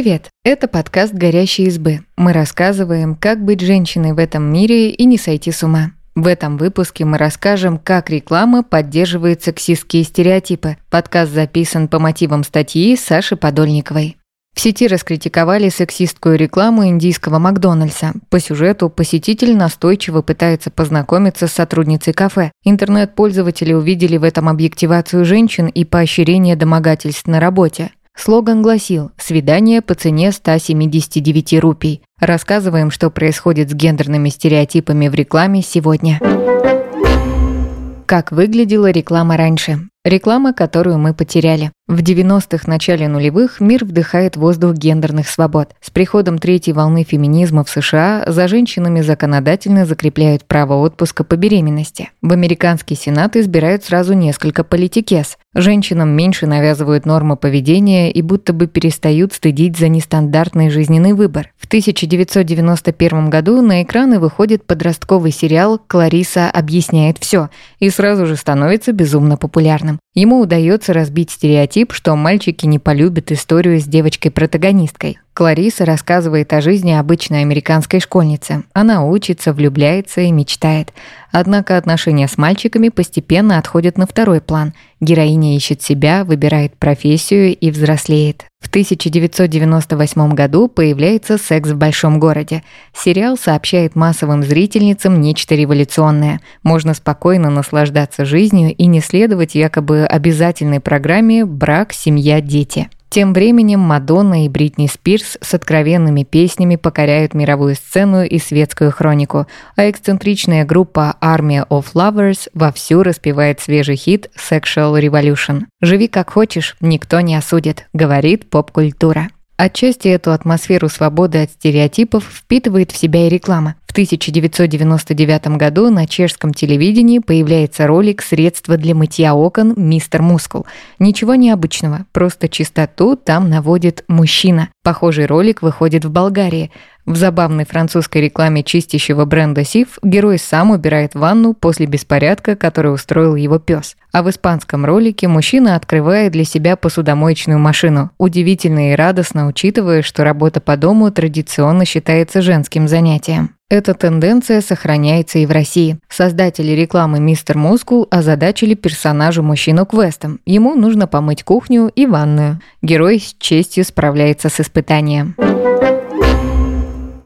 Привет! Это подкаст «Горящие избы». Мы рассказываем, как быть женщиной в этом мире и не сойти с ума. В этом выпуске мы расскажем, как реклама поддерживает сексистские стереотипы. Подкаст записан по мотивам статьи Саши Подольниковой. В сети раскритиковали сексистскую рекламу индийского Макдональдса. По сюжету посетитель настойчиво пытается познакомиться с сотрудницей кафе. Интернет-пользователи увидели в этом объективацию женщин и поощрение домогательств на работе. Слоган гласил «Свидание по цене 179 рупий». Рассказываем, что происходит с гендерными стереотипами в рекламе сегодня. Как выглядела реклама раньше? Реклама, которую мы потеряли. В 90-х, начале нулевых мир вдыхает воздух гендерных свобод. С приходом третьей волны феминизма в США за женщинами законодательно закрепляют право отпуска по беременности. В американский сенат избирают сразу несколько политикес. Женщинам меньше навязывают нормы поведения и будто бы перестают стыдить за нестандартный жизненный выбор. В 1991 году на экраны выходит подростковый сериал «Клариса объясняет все» и сразу же становится безумно популярным. Ему удается разбить стереотип, что мальчики не полюбят историю с девочкой-протагонисткой. Клариса рассказывает о жизни обычной американской школьницы. Она учится, влюбляется и мечтает. Однако отношения с мальчиками постепенно отходят на второй план. Героиня ищет себя, выбирает профессию и взрослеет. В 1998 году появляется «Секс в большом городе». Сериал сообщает массовым зрительницам нечто революционное. Можно спокойно наслаждаться жизнью и не следовать якобы обязательной программе «брак, семья, дети». Тем временем Мадонна и Бритни Спирс с откровенными песнями покоряют мировую сцену и светскую хронику, а эксцентричная группа Army of Lovers вовсю распевает свежий хит Sexual Revolution. «Живи как хочешь, никто не осудит», говорит поп-культура. Отчасти эту атмосферу свободы от стереотипов впитывает в себя и реклама. В 1999 году на чешском телевидении появляется ролик «Средства для мытья окон Мистер Мускул». Ничего необычного, просто чистоту там наводит мужчина. Похожий ролик выходит в Болгарии. В забавной французской рекламе чистящего бренда Сиф герой сам убирает ванну после беспорядка, который устроил его пес. А в испанском ролике мужчина открывает для себя посудомоечную машину, удивительно и радостно учитывая, что работа по дому традиционно считается женским занятием. Эта тенденция сохраняется и в России. Создатели рекламы «Мистер Мускул» озадачили персонажа мужчину квестом. Ему нужно помыть кухню и ванную. Герой с честью справляется с испытанием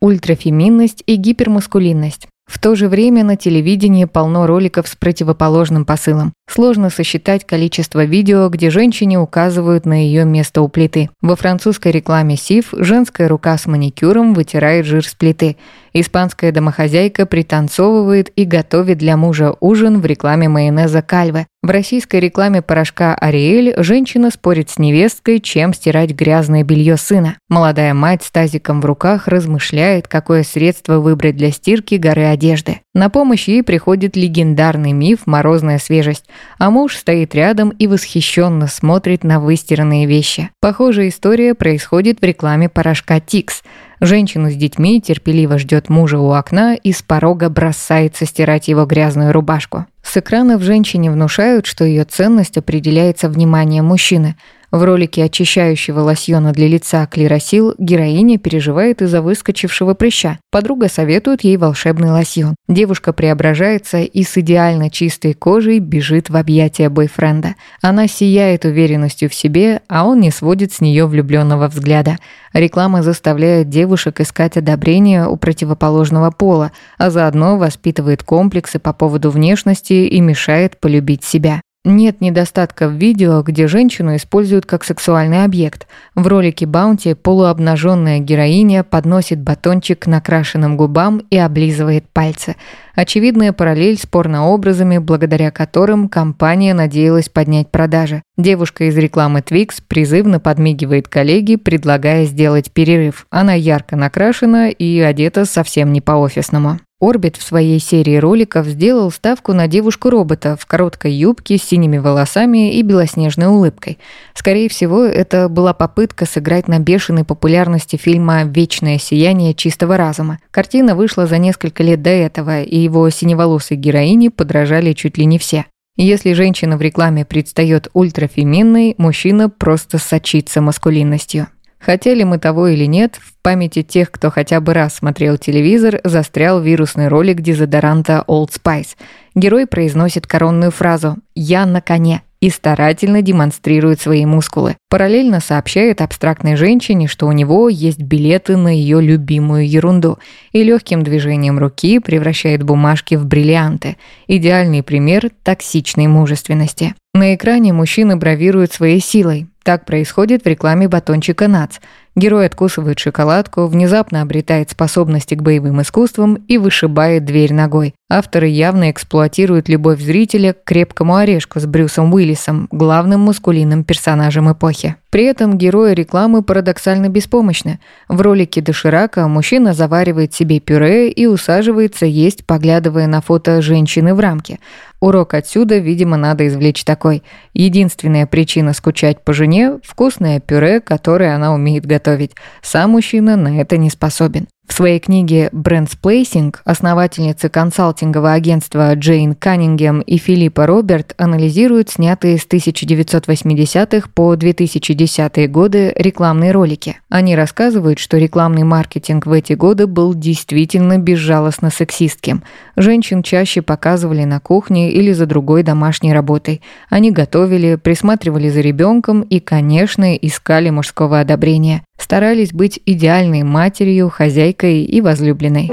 ультрафеминность и гипермаскулинность. В то же время на телевидении полно роликов с противоположным посылом. Сложно сосчитать количество видео, где женщине указывают на ее место у плиты. Во французской рекламе Сиф женская рука с маникюром вытирает жир с плиты. Испанская домохозяйка пританцовывает и готовит для мужа ужин в рекламе майонеза Кальве. В российской рекламе порошка Ариэль женщина спорит с невесткой, чем стирать грязное белье сына. Молодая мать с тазиком в руках размышляет, какое средство выбрать для стирки горы одежды. На помощь ей приходит легендарный миф «Морозная свежесть», а муж стоит рядом и восхищенно смотрит на выстиранные вещи. Похожая история происходит в рекламе порошка Тикс. Женщина с детьми терпеливо ждет мужа у окна и с порога бросается стирать его грязную рубашку. С экранов женщине внушают, что ее ценность определяется вниманием мужчины – в ролике очищающего лосьона для лица Клиросил героиня переживает из-за выскочившего прыща. Подруга советует ей волшебный лосьон. Девушка преображается и с идеально чистой кожей бежит в объятия бойфренда. Она сияет уверенностью в себе, а он не сводит с нее влюбленного взгляда. Реклама заставляет девушек искать одобрение у противоположного пола, а заодно воспитывает комплексы по поводу внешности и мешает полюбить себя. Нет недостатка в видео, где женщину используют как сексуальный объект. В ролике Баунти полуобнаженная героиня подносит батончик к накрашенным губам и облизывает пальцы. Очевидная параллель с порнообразами, благодаря которым компания надеялась поднять продажи. Девушка из рекламы Twix призывно подмигивает коллеге, предлагая сделать перерыв. Она ярко накрашена и одета совсем не по-офисному. Орбит в своей серии роликов сделал ставку на девушку-робота в короткой юбке с синими волосами и белоснежной улыбкой. Скорее всего, это была попытка сыграть на бешеной популярности фильма «Вечное сияние чистого разума». Картина вышла за несколько лет до этого, и его синеволосой героине подражали чуть ли не все. Если женщина в рекламе предстает ультрафеминной, мужчина просто сочится маскулинностью. Хотели мы того или нет, в памяти тех, кто хотя бы раз смотрел телевизор, застрял вирусный ролик дезодоранта Old Spice. Герой произносит коронную фразу «Я на коне» и старательно демонстрирует свои мускулы. Параллельно сообщает абстрактной женщине, что у него есть билеты на ее любимую ерунду, и легким движением руки превращает бумажки в бриллианты. Идеальный пример токсичной мужественности. На экране мужчина бравирует своей силой. Так происходит в рекламе батончика НАЦ – Герой откусывает шоколадку, внезапно обретает способности к боевым искусствам и вышибает дверь ногой. Авторы явно эксплуатируют любовь зрителя к крепкому орешку с Брюсом Уиллисом, главным мускулинным персонажем эпохи. При этом герои рекламы парадоксально беспомощны. В ролике Доширака мужчина заваривает себе пюре и усаживается есть, поглядывая на фото женщины в рамке. Урок отсюда, видимо, надо извлечь такой. Единственная причина скучать по жене – вкусное пюре, которое она умеет готовить. Сам мужчина на это не способен. В своей книге «Brandsplaining» основательницы консалтингового агентства Джейн Каннингем и Филиппа Робертс анализируют снятые с 1980-х по 2010-е годы рекламные ролики. Они рассказывают, что рекламный маркетинг в эти годы был действительно безжалостно сексистским. Женщин чаще показывали на кухне или за другой домашней работой. Они готовили, присматривали за ребенком и, конечно, искали мужского одобрения старались быть идеальной матерью, хозяйкой и возлюбленной.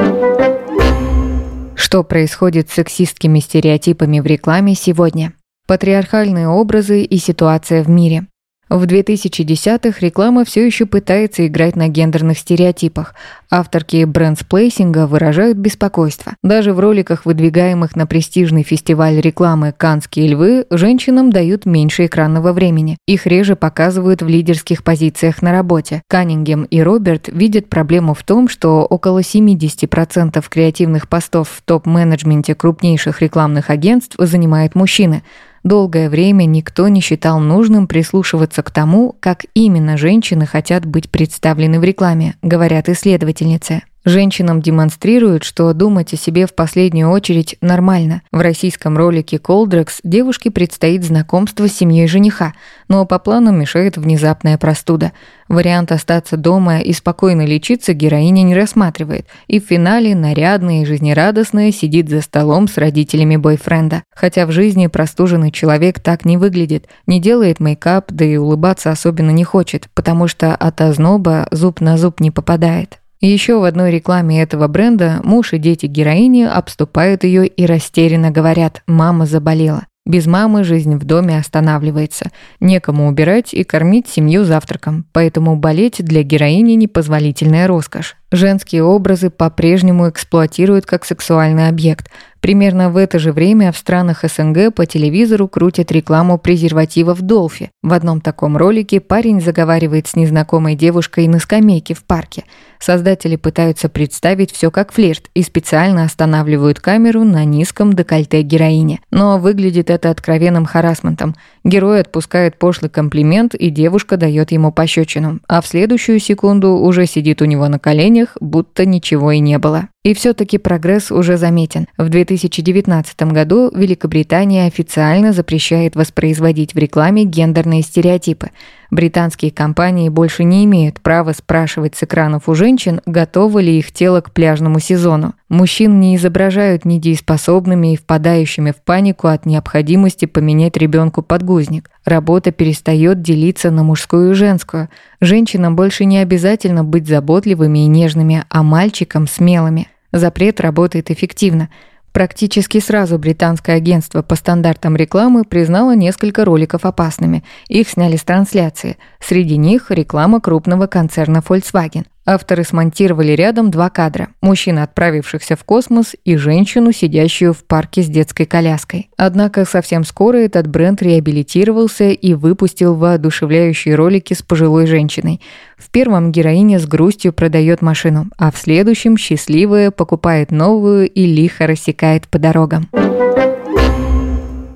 Что происходит с сексистскими стереотипами в рекламе сегодня? Патриархальные образы и ситуация в мире. В 2010-х реклама все еще пытается играть на гендерных стереотипах. Авторки брендсплейнинга выражают беспокойство. Даже в роликах, выдвигаемых на престижный фестиваль рекламы «Канские львы», женщинам дают меньше экранного времени. Их реже показывают в лидерских позициях на работе. Каннингем и Робертс видят проблему в том, что около 70% креативных постов в топ-менеджменте крупнейших рекламных агентств занимают мужчины – Долгое время никто не считал нужным прислушиваться к тому, как именно женщины хотят быть представлены в рекламе, говорят исследовательницы. Женщинам демонстрируют, что думать о себе в последнюю очередь нормально. В российском ролике «Колдрекс» девушке предстоит знакомство с семьей жениха, но по плану мешает внезапная простуда. Вариант остаться дома и спокойно лечиться героиня не рассматривает, и в финале нарядная и жизнерадостная сидит за столом с родителями бойфренда. Хотя в жизни простуженный человек так не выглядит, не делает мейкап, да и улыбаться особенно не хочет, потому что от озноба зуб на зуб не попадает. Еще в одной рекламе этого бренда муж и дети героини обступают ее и растерянно говорят «мама заболела». Без мамы жизнь в доме останавливается. Некому убирать и кормить семью завтраком, поэтому болеть для героини непозволительная роскошь. Женские образы по-прежнему эксплуатируют как сексуальный объект. Примерно в это же время в странах СНГ по телевизору крутят рекламу презервативов Долфи. В одном таком ролике парень заговаривает с незнакомой девушкой на скамейке в парке. Создатели пытаются представить все как флирт и специально останавливают камеру на низком декольте героини. Но выглядит это откровенным харасментом. Герой отпускает пошлый комплимент, и девушка дает ему пощечину, а в следующую секунду уже сидит у него на коленях ощущениях, будто ничего и не было. И все-таки прогресс уже заметен. В 2019 году Великобритания официально запрещает воспроизводить в рекламе гендерные стереотипы. Британские компании больше не имеют права спрашивать с экранов у женщин, готовы ли их тело к пляжному сезону. Мужчин не изображают недееспособными и впадающими в панику от необходимости поменять ребенку подгузник. Работа перестает делиться на мужскую и женскую. Женщинам больше не обязательно быть заботливыми и нежными, а мальчикам смелыми. Запрет работает эффективно. Практически сразу британское агентство по стандартам рекламы признало несколько роликов опасными. Их сняли с трансляции. Среди них реклама крупного концерна Volkswagen. Авторы смонтировали рядом два кадра. Мужчину, отправившихся в космос, и женщину, сидящую в парке с детской коляской. Однако совсем скоро этот бренд реабилитировался и выпустил воодушевляющие ролики с пожилой женщиной. В первом героиня с грустью продает машину, а в следующем счастливая покупает новую и лихо рассекает по дорогам.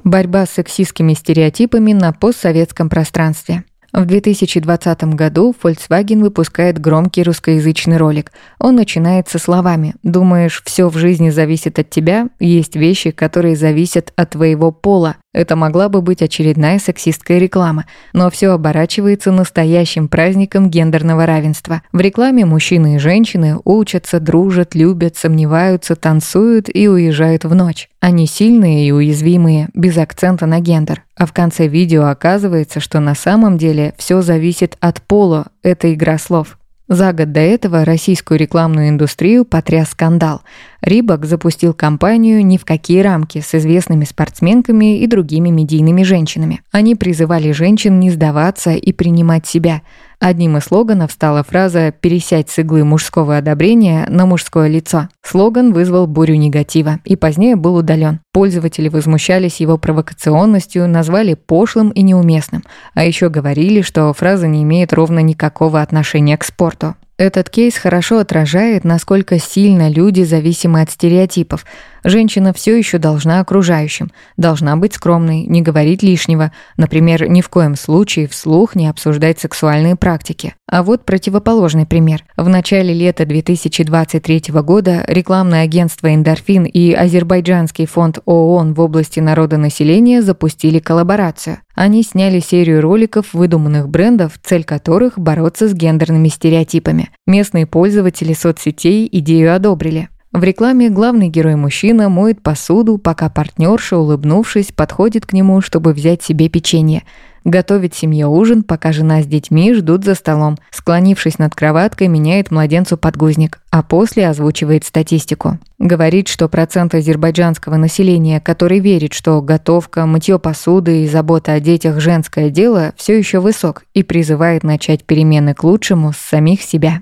Борьба с сексистскими стереотипами на постсоветском пространстве – в 2020 году Volkswagen выпускает громкий русскоязычный ролик. Он начинается словами «Думаешь, все в жизни зависит от тебя? Есть вещи, которые зависят от твоего пола». Это могла бы быть очередная сексистская реклама, но все оборачивается настоящим праздником гендерного равенства. В рекламе мужчины и женщины учатся, дружат, любят, сомневаются, танцуют и уезжают в ночь. Они сильные и уязвимые, без акцента на гендер. А в конце видео оказывается, что на самом деле все зависит от пола, это игра слов. За год до этого российскую рекламную индустрию потряс скандал. Рибок запустил кампанию «Ни в какие рамки» с известными спортсменками и другими медийными женщинами. Они призывали женщин не сдаваться и принимать себя – Одним из слоганов стала фраза «пересядь с иглы мужского одобрения на мужское лицо». Слоган вызвал бурю негатива и позднее был удален. Пользователи возмущались его провокационностью, назвали пошлым и неуместным, а еще говорили, что фраза не имеет ровно никакого отношения к спорту. Этот кейс хорошо отражает, насколько сильно люди зависимы от стереотипов. Женщина все еще должна окружающим, должна быть скромной, не говорить лишнего, например, ни в коем случае вслух не обсуждать сексуальные практики. А вот противоположный пример. В начале лета 2023 года рекламное агентство «Эндорфин» и Азербайджанский фонд ООН в области народонаселения запустили коллаборацию. Они сняли серию роликов выдуманных брендов, цель которых – бороться с гендерными стереотипами. Местные пользователи соцсетей идею одобрили. В рекламе главный герой мужчина моет посуду, пока партнерша, улыбнувшись, подходит к нему, чтобы взять себе печенье. Готовит семье ужин, пока жена с детьми ждут за столом. Склонившись над кроваткой, меняет младенцу подгузник, а после озвучивает статистику. Говорит, что процент азербайджанского населения, который верит, что готовка, мытье посуды и забота о детях женское дело, все еще высок и призывает начать перемены к лучшему с самих себя.